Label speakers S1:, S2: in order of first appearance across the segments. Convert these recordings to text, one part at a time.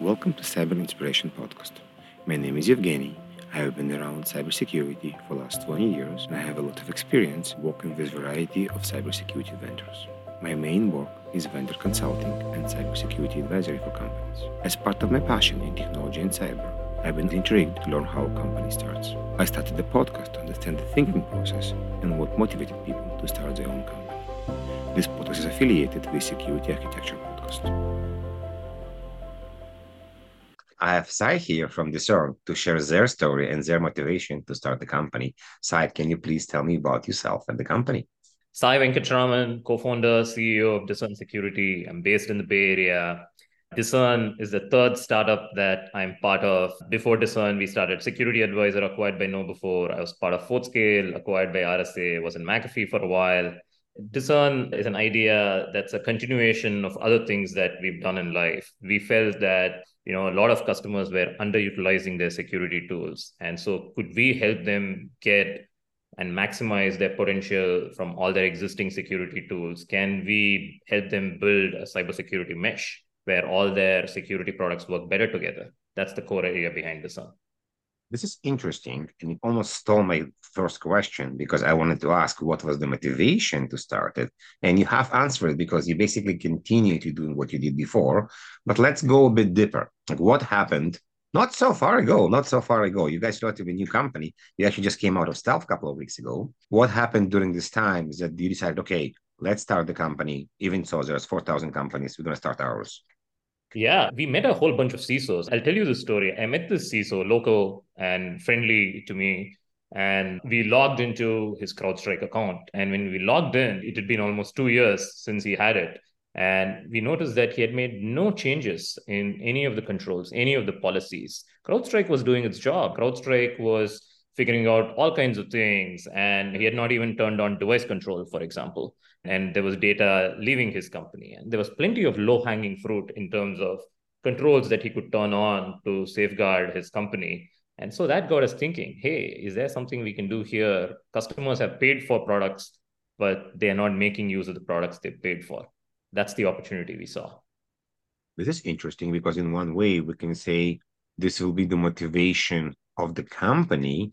S1: Welcome to Cyber Inspiration Podcast. My name is Evgeny. I have been around cybersecurity for the last 20 years and I have a lot of experience working with a variety of cybersecurity vendors. My main work is vendor consulting and cybersecurity advisory for companies. As part of my passion in technology and cyber, I've been intrigued to learn how a company starts. I started the podcast to understand the thinking process and what motivated people to start their own company. This podcast is affiliated with Security Architecture Podcast.
S2: I have Sai here from Discern to share their story and their motivation to start the company. Sai, can you please tell me about yourself and the company?
S3: Sai Venkataraman, co-founder, CEO of Discern Security. I'm based in the Bay Area. Discern is the third startup that I'm part of. Before Discern, we started Security Advisor, acquired by KnowBe4. I was part of FortScale, acquired by RSA, was in McAfee for a while. Discern is an idea that's a continuation of other things that we've done in life. We felt that you know a lot of customers were underutilizing their security tools, and so could we help them get and maximize their potential from all their existing security tools? Can we help them build a cybersecurity mesh where all their security products work better together? That's the core area behind Discern.
S2: This is interesting, and it almost stole my first question because I wanted to ask what was the motivation to start it, and you have answered because you basically continue to do what you did before. But let's go a bit deeper. Like what happened? Not so far ago, not so far ago. You guys started a new company. You actually just came out of stealth a couple of weeks ago. What happened during this time is that you decided, okay, let's start the company. Even so, there's 4,000 companies. We're going to start ours.
S3: Yeah, we met a whole bunch of CISOs. I'll tell you the story. I met this CISO, local and friendly to me, and we logged into his CrowdStrike account. And when we logged in, it had been almost two years since he had it. And we noticed that he had made no changes in any of the controls, any of the policies. CrowdStrike was doing its job. CrowdStrike was figuring out all kinds of things. And he had not even turned on device control, for example Mm-hmm. and there was data leaving his company. And there was plenty of low hanging fruit in terms of controls that he could turn on to safeguard his company. And so that got us thinking hey is there something we can do here? Customers have paid for products but they are not making use of the products they paid for. That's the opportunity we saw.
S2: This is interesting because in one way we can say this will be the motivation of the company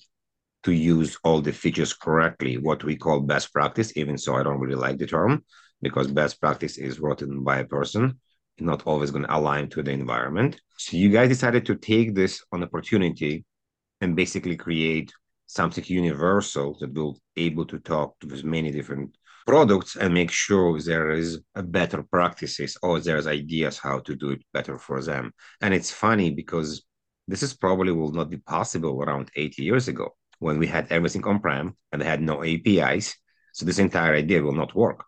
S2: to use all the features correctly, what we call best practice, even so I don't really like the term because best practice is written by a person, not always going to align to the environment. So you guys decided to take this on opportunity and basically create something universal that will able to talk with many different products and make sure there is better practices or there's ideas how to do it better for them. And it's funny because this is probably will not be possible around 80 years ago when we had everything on-prem and they had no APIs. So this entire idea will not work.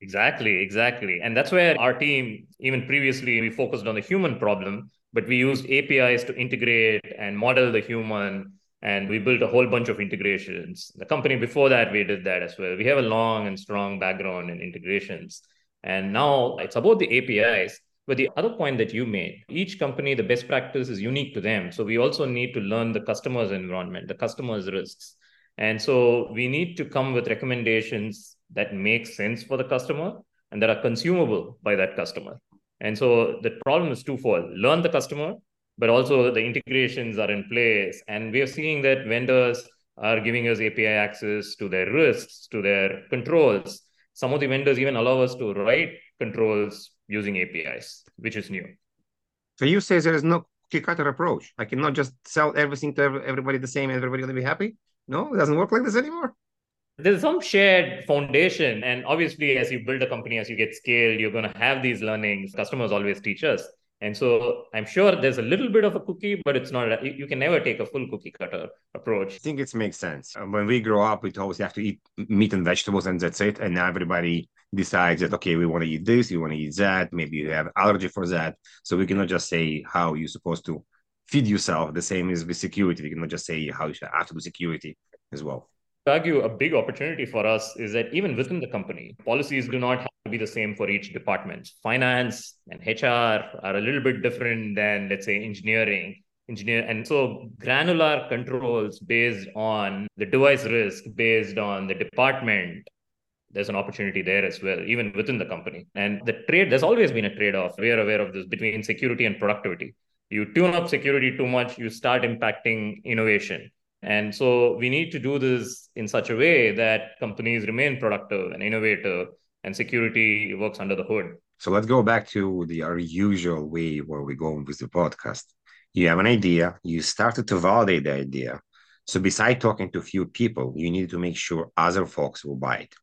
S3: Exactly, exactly. And that's where our team, even previously, we focused on the human problem, but we used APIs to integrate and model the human. And we built a whole bunch of integrations. The company before that, we did that as well. We have a long and strong background in integrations. And now it's about the APIs. But the other point that you made, each company, the best practice is unique to them. So we also need to learn the customer's environment, the customer's risks. And so we need to come with recommendations that make sense for the customer and that are consumable by that customer. And so the problem is twofold learn the customer, but also the integrations are in place. And we are seeing that vendors are giving us API access to their risks, to their controls. Some of the vendors even allow us to write controls using APIs, which is new.
S2: So you say there is no cookie cutter approach. I cannot just sell everything to everybody the same and everybody will be happy. No, it doesn't work like this anymore.
S3: There's some shared foundation. And obviously, as you build a company, as you get scaled, you're going to have these learnings. Customers always teach us. And so I'm sure there's a little bit of a cookie, but it's not, you can never take a full cookie cutter approach.
S2: I think it makes sense. Uh, when we grow up, we always have to eat meat and vegetables and that's it. And now everybody decides that, okay, we want to eat this, you want to eat that. Maybe you have allergy for that. So we cannot just say how you're supposed to feed yourself. The same is with security. We cannot just say how you should have to do security as well
S3: argue a big opportunity for us is that even within the company, policies do not have to be the same for each department. Finance and HR are a little bit different than, let's say, engineering. Engineer and so granular controls based on the device risk, based on the department, there's an opportunity there as well, even within the company. And the trade, there's always been a trade off. We are aware of this between security and productivity. You tune up security too much, you start impacting innovation. And so we need to do this in such a way that companies remain productive and innovative and security works under the hood.
S2: So let's go back to the our usual way where we go with the podcast. You have an idea, you started to validate the idea. So beside talking to a few people, you need to make sure other folks will buy it.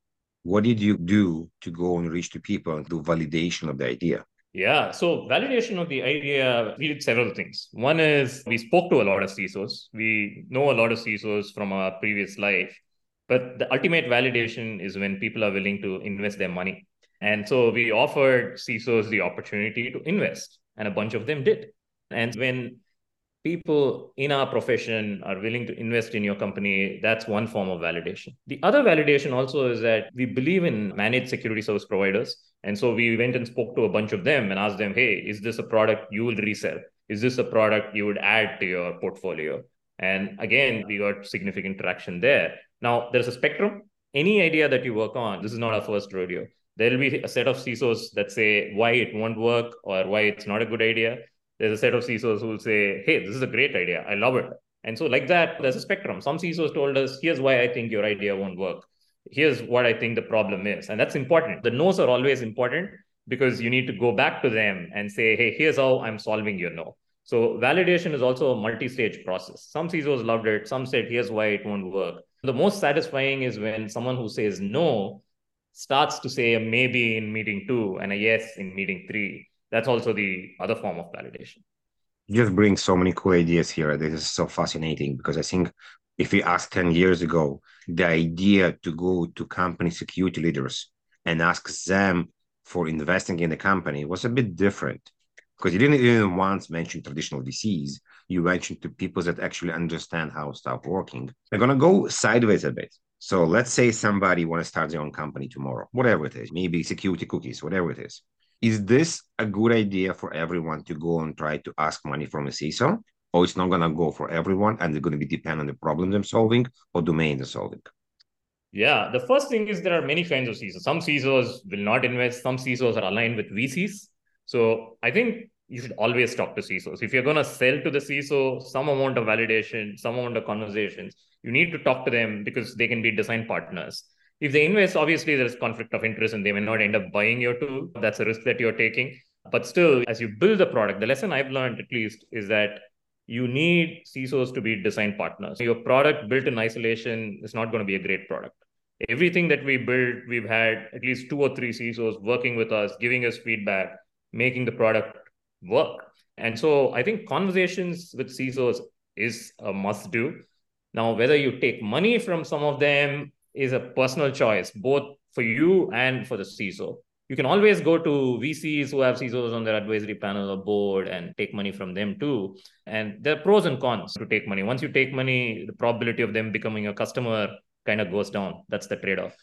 S2: What did you do to go and reach to people and do validation of the idea?
S3: Yeah. So validation of the idea, we did several things. One is we spoke to a lot of CISOs. We know a lot of CISOs from our previous life. But the ultimate validation is when people are willing to invest their money. And so we offered CISOs the opportunity to invest, and a bunch of them did. And when people in our profession are willing to invest in your company, that's one form of validation. The other validation also is that we believe in managed security service providers. And so we went and spoke to a bunch of them and asked them, hey, is this a product you will resell? Is this a product you would add to your portfolio? And again, we got significant traction there. Now, there's a spectrum. Any idea that you work on, this is not our first rodeo. There will be a set of CISOs that say why it won't work or why it's not a good idea there's a set of CISOs who will say, hey, this is a great idea. I love it. And so, like that, there's a spectrum. Some CISOs told us, here's why I think your idea won't work. Here's what I think the problem is. And that's important. The no's are always important because you need to go back to them and say, hey, here's how I'm solving your no. So, validation is also a multi stage process. Some CISOs loved it. Some said, here's why it won't work. The most satisfying is when someone who says no starts to say a maybe in meeting two and a yes in meeting three that's also the other form of validation.
S2: You just bring so many cool ideas here. This is so fascinating because I think if we asked 10 years ago, the idea to go to company security leaders and ask them for investing in the company was a bit different because you didn't even once mention traditional VCs. You mentioned to people that actually understand how stuff working. I'm gonna go sideways a bit. So let's say somebody want to start their own company tomorrow, whatever it is, maybe security cookies, whatever it is is this a good idea for everyone to go and try to ask money from a CISO? Or it's not going to go for everyone and they're going to be dependent on the problem they're solving or domain they're solving?
S3: Yeah, the first thing is there are many kinds of CISOs. Some CISOs will not invest, some CISOs are aligned with VCs. So I think you should always talk to CISOs. If you're going to sell to the CISO some amount of validation, some amount of conversations, you need to talk to them because they can be design partners. If they invest, obviously there's conflict of interest and they may not end up buying your tool. That's a risk that you're taking. But still, as you build the product, the lesson I've learned at least is that you need CISOs to be design partners. Your product built in isolation is not going to be a great product. Everything that we build, we've had at least two or three CISOs working with us, giving us feedback, making the product work. And so I think conversations with CISOs is a must do. Now, whether you take money from some of them is a personal choice, both for you and for the CISO. You can always go to VCs who have CISOs on their advisory panel or board and take money from them too. And there are pros and cons to take money. Once you take money, the probability of them becoming a customer kind of goes down. That's the trade off.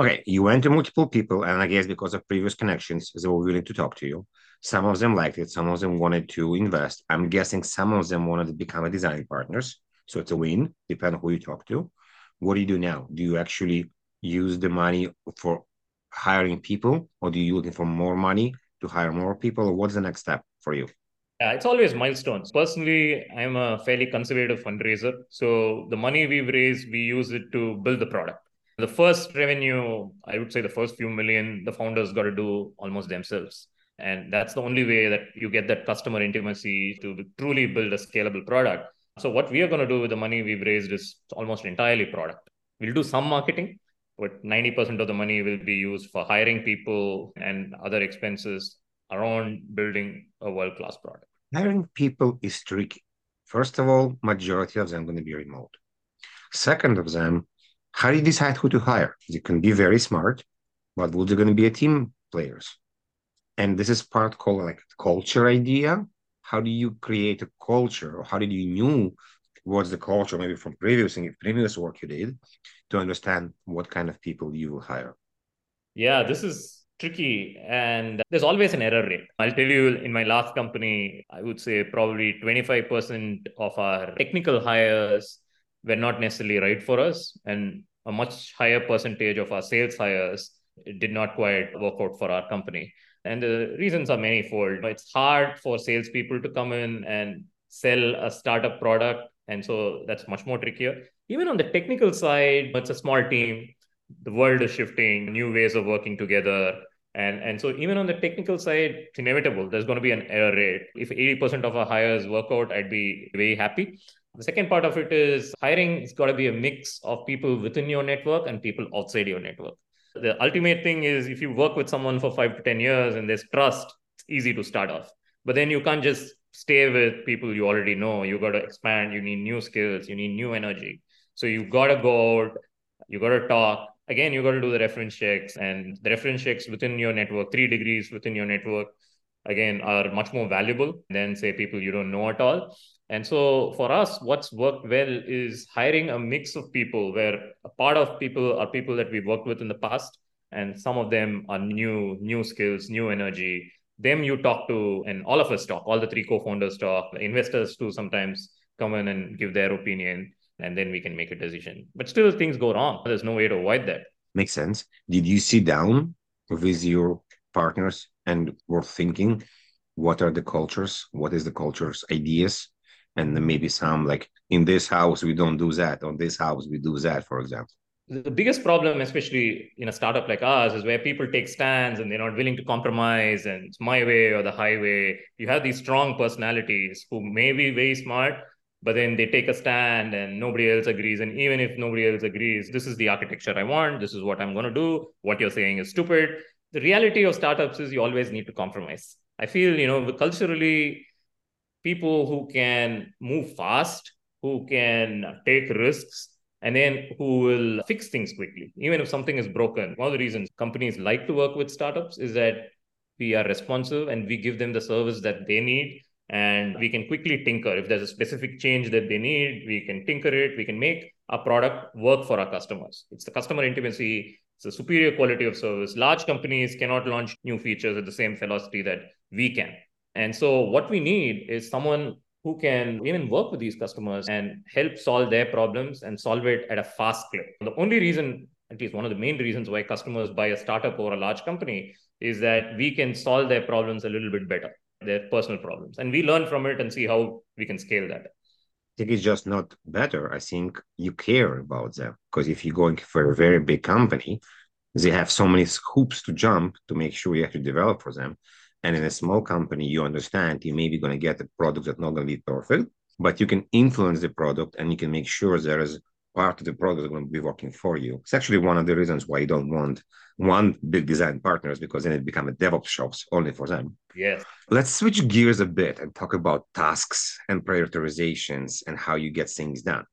S2: Okay, you went to multiple people, and I guess because of previous connections, they were willing to talk to you. Some of them liked it, some of them wanted to invest. I'm guessing some of them wanted to become a design partners. So it's a win, depending on who you talk to what do you do now? Do you actually use the money for hiring people, or do you looking for more money to hire more people, or what's the next step for you?
S3: Yeah, it's always milestones. Personally, I'm a fairly conservative fundraiser. So the money we've raised, we use it to build the product. The first revenue, I would say the first few million, the founders got to do almost themselves. And that's the only way that you get that customer intimacy to truly build a scalable product. So what we are going to do with the money we've raised is almost entirely product. We'll do some marketing, but 90% of the money will be used for hiring people and other expenses around building a world-class product.
S2: Hiring people is tricky. First of all, majority of them going to be remote. Second of them, how do you decide who to hire? You can be very smart, but will they going to be a team players? And this is part called like culture idea how do you create a culture or how did you knew what's the culture maybe from previous previous work you did to understand what kind of people you will hire
S3: yeah this is tricky and there's always an error rate i'll tell you in my last company i would say probably 25% of our technical hires were not necessarily right for us and a much higher percentage of our sales hires did not quite work out for our company. And the reasons are manifold. It's hard for salespeople to come in and sell a startup product. And so that's much more trickier. Even on the technical side, it's a small team. The world is shifting, new ways of working together. And, and so even on the technical side, it's inevitable. There's going to be an error rate. If 80% of our hires work out, I'd be very happy. The second part of it is hiring has got to be a mix of people within your network and people outside your network. The ultimate thing is if you work with someone for five to 10 years and there's trust, it's easy to start off. But then you can't just stay with people you already know. You got to expand. You need new skills. You need new energy. So you got to go out. You got to talk. Again, you got to do the reference checks and the reference checks within your network, three degrees within your network, again, are much more valuable than say people you don't know at all. And so for us, what's worked well is hiring a mix of people where a part of people are people that we've worked with in the past, and some of them are new, new skills, new energy. Them you talk to, and all of us talk, all the three co-founders talk, investors too sometimes come in and give their opinion, and then we can make a decision. But still things go wrong. There's no way to avoid that.
S2: Makes sense. Did you sit down with your partners and were thinking what are the cultures? What is the culture's ideas? And maybe some like in this house we don't do that. On this house we do that for example.
S3: The biggest problem especially in a startup like ours is where people take stands and they're not willing to compromise and it's my way or the highway. You have these strong personalities who may be very smart but then they take a stand and nobody else agrees. And even if nobody else agrees this is the architecture i want. This is what i'm going to do. What you're saying is stupid. The reality of startups is you always need to compromise. I feel you know culturally people who can move fast, who can take risks, and then who will fix things quickly, even if something is broken. One of the reasons companies like to work with startups is that we are responsive and we give them the service that they need. And we can quickly tinker. If there's a specific change that they need, we can tinker it. We can make a product work for our customers. It's the customer intimacy, it's the superior quality of service. Large companies cannot launch new features at the same velocity that we can. And so what we need is someone who can even work with these customers and help solve their problems and solve it at a fast clip. The only reason, at least one of the main reasons why customers buy a startup or a large company is that we can solve their problems a little bit better, their personal problems. And we learn from it and see how we can scale that.
S2: I think it's just not better. I think you care about them because if you're going for a very big company, they have so many hoops to jump to make sure you have to develop for them and in a small company, you understand you may be going to get a product that's not going to be perfect, but you can influence the product and you can make sure there is part of the product that's going to be working for you. It's actually one of the reasons why you don't want one big design partners because then it become a DevOps shops only for them.
S3: Yes.
S2: Let's switch gears a bit and talk about tasks and prioritizations and how you get things done.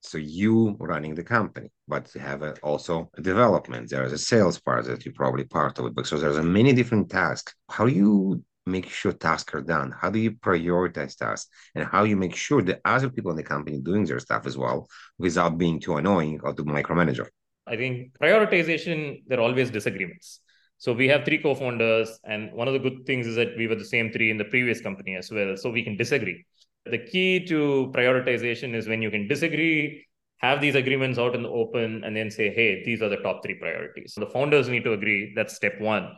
S2: So you running the company, but you have a, also a development. There is a sales part that you're probably part of it. But so there's a many different tasks. How do you make sure tasks are done? How do you prioritize tasks? And how you make sure that other people in the company doing their stuff as well without being too annoying or too micromanager?
S3: I think prioritization, there are always disagreements. So we have three co-founders, and one of the good things is that we were the same three in the previous company as well. So we can disagree the key to prioritization is when you can disagree have these agreements out in the open and then say hey these are the top three priorities. So the founders need to agree. That's step one.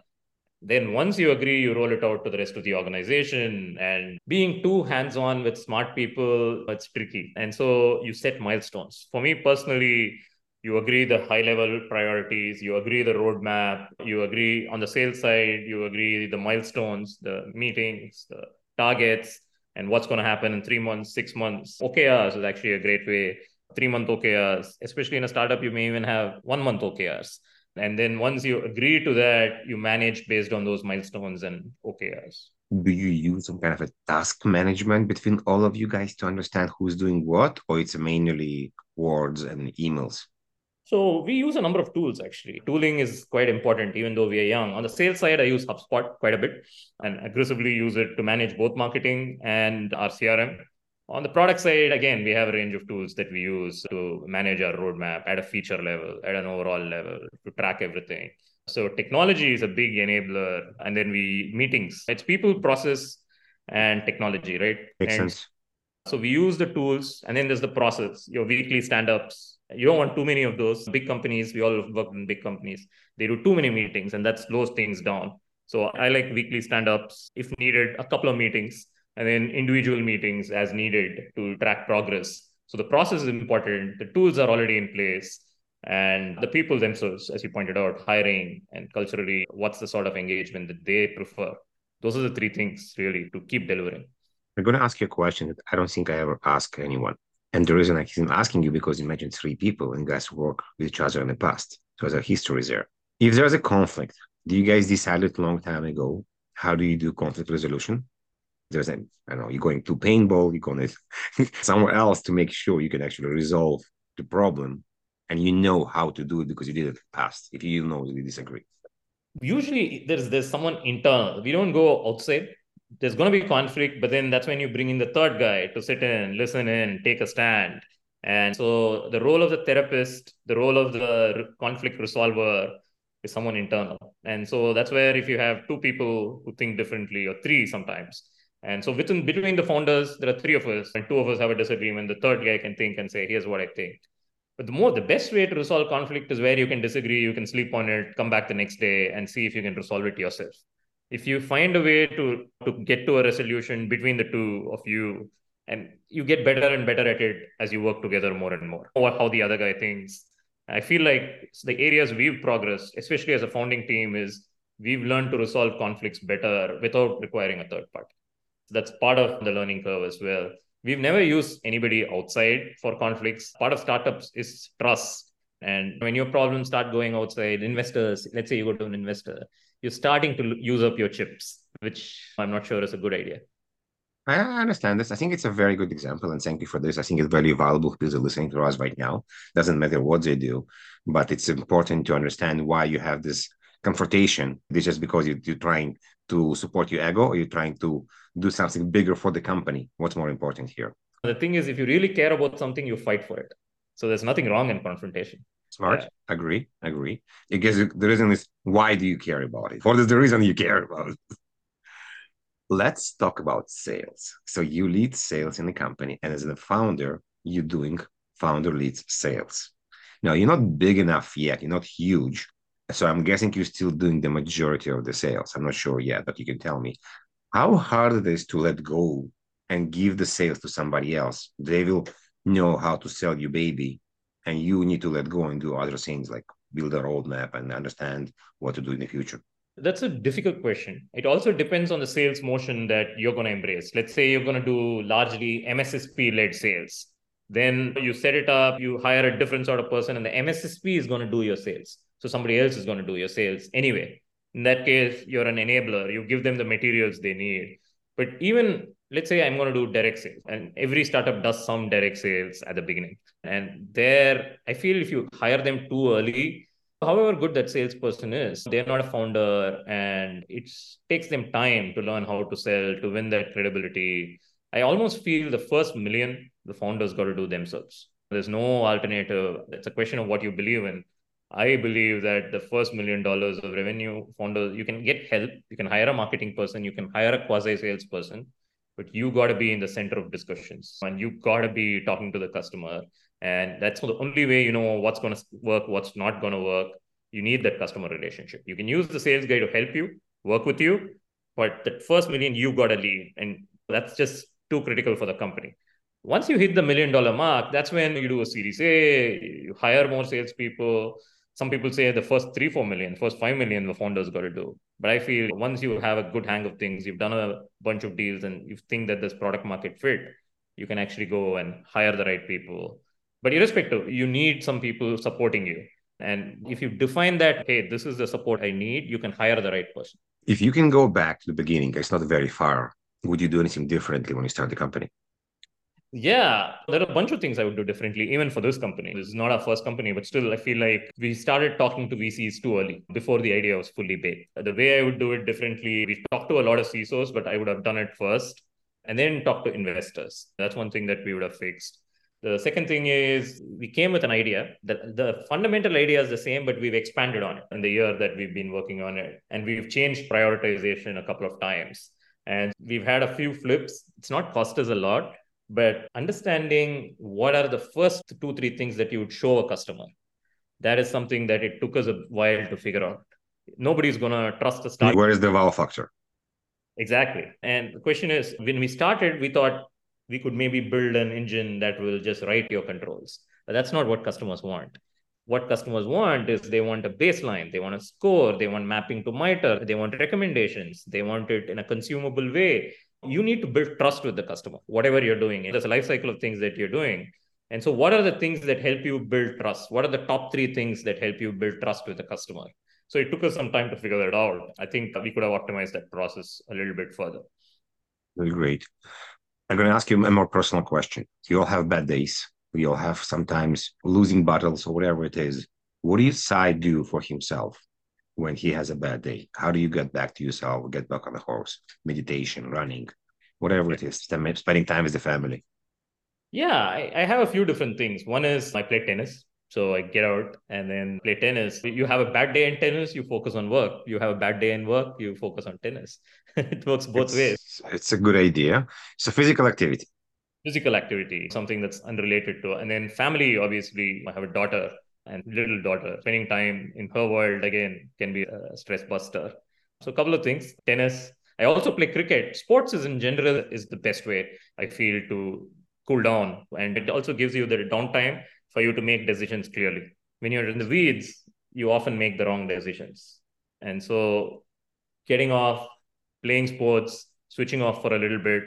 S3: Then once you agree you roll it out to the rest of the organization. And being too hands on with smart people it's tricky. And so you set milestones. For me personally you agree the high level priorities you agree the roadmap you agree on the sales side you agree the milestones the meetings the targets and what's going to happen in three months, six months. OKRs uh, is actually a great way. Three month OKRs, especially in a startup, you may even have one month OKRs. And then once you agree to that, you manage based on those milestones and OKRs.
S2: Do you use some kind of a task management between all of you guys to understand who's doing what, or it's mainly words and emails?
S3: So we use a number of tools actually. Tooling is quite important, even though we are young. On the sales side, I use HubSpot quite a bit and aggressively use it to manage both marketing and our CRM. On the product side, again, we have a range of tools that we use to manage our roadmap at a feature level, at an overall level, to track everything. So technology is a big enabler. And then we meetings. It's people, process, and technology, right?
S2: Makes
S3: and
S2: sense.
S3: So we use the tools, and then there's the process, your weekly stand-ups, You don't want too many of those. Big companies, we all work in big companies, they do too many meetings and that slows things down. So I like weekly stand ups, if needed, a couple of meetings, and then individual meetings as needed to track progress. So the process is important. The tools are already in place. And the people themselves, as you pointed out, hiring and culturally, what's the sort of engagement that they prefer? Those are the three things really to keep delivering.
S2: I'm going to ask you a question that I don't think I ever ask anyone. And the reason I'm asking you because mentioned three people and guys work with each other in the past. So there's a history there. If there's a conflict, do you guys decided a long time ago how do you do conflict resolution? There's a, I don't know, you're going to paintball, you're going to somewhere else to make sure you can actually resolve the problem and you know how to do it because you did it in the past. If you know you disagree.
S3: Usually there's there's someone internal. We don't go outside there's going to be conflict, but then that's when you bring in the third guy to sit in, listen in, take a stand. And so the role of the therapist, the role of the conflict resolver is someone internal. And so that's where if you have two people who think differently or three sometimes. And so within between the founders, there are three of us, and two of us have a disagreement. The third guy can think and say, here's what I think. But the more the best way to resolve conflict is where you can disagree, you can sleep on it, come back the next day and see if you can resolve it yourself if you find a way to to get to a resolution between the two of you and you get better and better at it as you work together more and more. Or how the other guy thinks. I feel like the areas we've progressed especially as a founding team is we've learned to resolve conflicts better without requiring a third party. So that's part of the learning curve as well. We've never used anybody outside for conflicts. Part of startups is trust. And when your problems start going outside investors let's say you go to an investor you're starting to use up your chips, which I'm not sure is a good idea.
S2: I understand this. I think it's a very good example, and thank you for this. I think it's very valuable because they're listening to us right now. Doesn't matter what they do, but it's important to understand why you have this confrontation. This just because you, you're trying to support your ego, or you're trying to do something bigger for the company. What's more important here?
S3: The thing is, if you really care about something, you fight for it. So there's nothing wrong in confrontation.
S2: Smart. Yeah. Agree. Agree. Because the reason is why do you care about it? What is the reason you care about it? Let's talk about sales. So you lead sales in the company, and as the founder, you're doing founder leads sales. Now you're not big enough yet. You're not huge. So I'm guessing you're still doing the majority of the sales. I'm not sure yet, but you can tell me how hard it is to let go and give the sales to somebody else. They will know how to sell you baby and you need to let go and do other things like build a roadmap and understand what to do in the future?
S3: That's a difficult question. It also depends on the sales motion that you're going to embrace. Let's say you're going to do largely mssp led sales. Then you set it up you hire a different sort of person and the mssp is going to do your sales. So somebody else is going to do your sales anyway. In that case you're an enabler. You give them the materials they need. But even let's say I'm going to do direct sales, and every startup does some direct sales at the beginning. And there, I feel if you hire them too early, however good that salesperson is, they're not a founder, and it takes them time to learn how to sell, to win that credibility. I almost feel the first million, the founders got to do themselves. There's no alternative. It's a question of what you believe in. I believe that the first million dollars of revenue founders, you can get help. You can hire a marketing person. You can hire a quasi salesperson but you got to be in the center of discussions and you got to be talking to the customer. And that's the only way you know what's going to work what's not going to work. You need that customer relationship. You can use the sales guy to help you work with you but that first million you got to lead and that's just too critical for the company. Once you hit the million dollar mark that's when you do a series a you hire more salespeople some people say the first three, four million, first five million, the founders got to do. But I feel once you have a good hang of things, you've done a bunch of deals and you think that this product market fit, you can actually go and hire the right people. But irrespective, you need some people supporting you. And if you define that, hey, this is the support I need, you can hire the right person.
S2: If you can go back to the beginning, it's not very far. Would you do anything differently when you start the company?
S3: Yeah, there are a bunch of things I would do differently, even for this company. This is not our first company, but still, I feel like we started talking to VCs too early before the idea was fully baked. The way I would do it differently, we talked to a lot of CISOs, but I would have done it first and then talk to investors. That's one thing that we would have fixed. The second thing is we came with an idea that the fundamental idea is the same, but we've expanded on it in the year that we've been working on it. And we've changed prioritization a couple of times. And we've had a few flips. It's not cost us a lot but understanding what are the first two, three things that you would show a customer. That is something that it took us a while to figure out. Nobody's going to trust a startup.
S2: Where is the wow factor?
S3: Exactly. And the question is when we started, we thought we could maybe build an engine that will just write your controls. But that's not what customers want. What customers want is they want a baseline, they want a score, they want mapping to MITRE, they want recommendations, they want it in a consumable way. You need to build trust with the customer, whatever you're doing. There's a life cycle of things that you're doing. And so, what are the things that help you build trust? What are the top three things that help you build trust with the customer? So, it took us some time to figure that out. I think we could have optimized that process a little bit further.
S2: Great. I'm going to ask you a more personal question. You all have bad days. We all have sometimes losing battles or whatever it is. What do you Sai do for himself when he has a bad day? How do you get back to yourself, get back on the horse? Meditation, running, whatever it is, spending time with the family.
S3: Yeah, I, I have a few different things. One is I play tennis. So I get out and then play tennis. You have a bad day in tennis, you focus on work. You have a bad day in work, you focus on tennis. it works both
S2: it's,
S3: ways.
S2: It's a good idea. So physical activity.
S3: Physical activity, something that's unrelated to, and then family. Obviously, I have a daughter and little daughter. Spending time in her world again can be a stress buster. So a couple of things: tennis. I also play cricket. Sports is in general is the best way I feel to cool down, and it also gives you the downtime for you to make decisions clearly. When you're in the weeds, you often make the wrong decisions. And so getting off, playing sports, switching off for a little bit,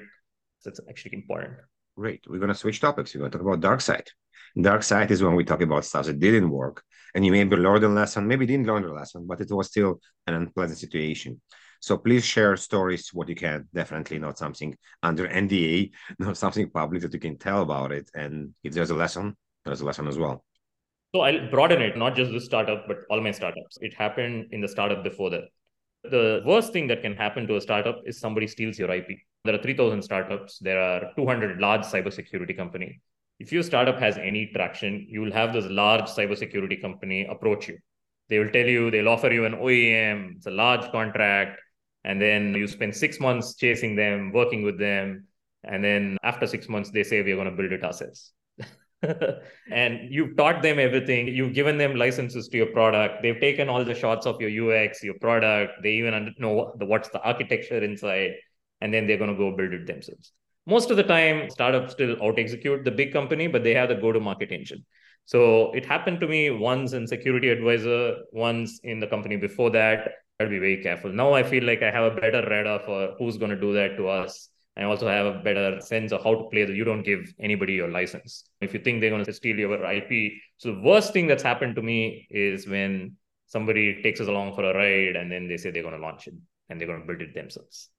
S3: that's actually important.
S2: Great. We're going to switch topics. We're going to talk about dark side. Dark side is when we talk about stuff that didn't work and you maybe learned a lesson, maybe didn't learn the lesson, but it was still an unpleasant situation. So please share stories what you can. Definitely not something under NDA, not something public that you can tell about it. And if there's a lesson, there's a lesson as well.
S3: So I'll broaden it, not just this startup, but all my startups. It happened in the startup before that. The worst thing that can happen to a startup is somebody steals your IP. There are 3,000 startups. There are 200 large cybersecurity company. If your startup has any traction, you will have this large cybersecurity company approach you. They will tell you, they'll offer you an OEM, it's a large contract, and then you spend six months chasing them, working with them. And then after six months, they say, we're going to build it ourselves. and you've taught them everything. You've given them licenses to your product. They've taken all the shots of your UX, your product. They even know what's the architecture inside, and then they're going to go build it themselves. Most of the time, startups still out execute the big company, but they have the go to market engine. So it happened to me once in Security Advisor, once in the company before that. I'd be very careful. Now I feel like I have a better radar for who's going to do that to us I also have a better sense of how to play that you don't give anybody your license. If you think they're going to steal your IP. So the worst thing that's happened to me is when somebody takes us along for a ride and then they say they're going to launch it and they're going to build it themselves.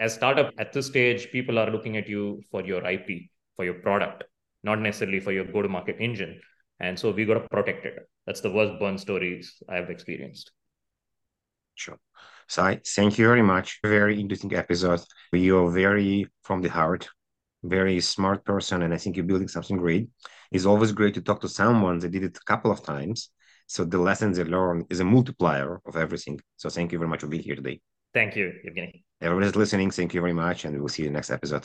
S3: As startup at this stage, people are looking at you for your IP, for your product, not necessarily for your go-to-market engine. And so we got to protect it. That's the worst burn stories I've experienced.
S2: Sure. So thank you very much. Very interesting episode. You're very from the heart, very smart person, and I think you're building something great. It's always great to talk to someone that did it a couple of times. So the lessons they learn is a multiplier of everything. So thank you very much for being here today.
S3: Thank you, Evgeny.
S2: Everybody's listening. Thank you very much, and we'll see you next episode.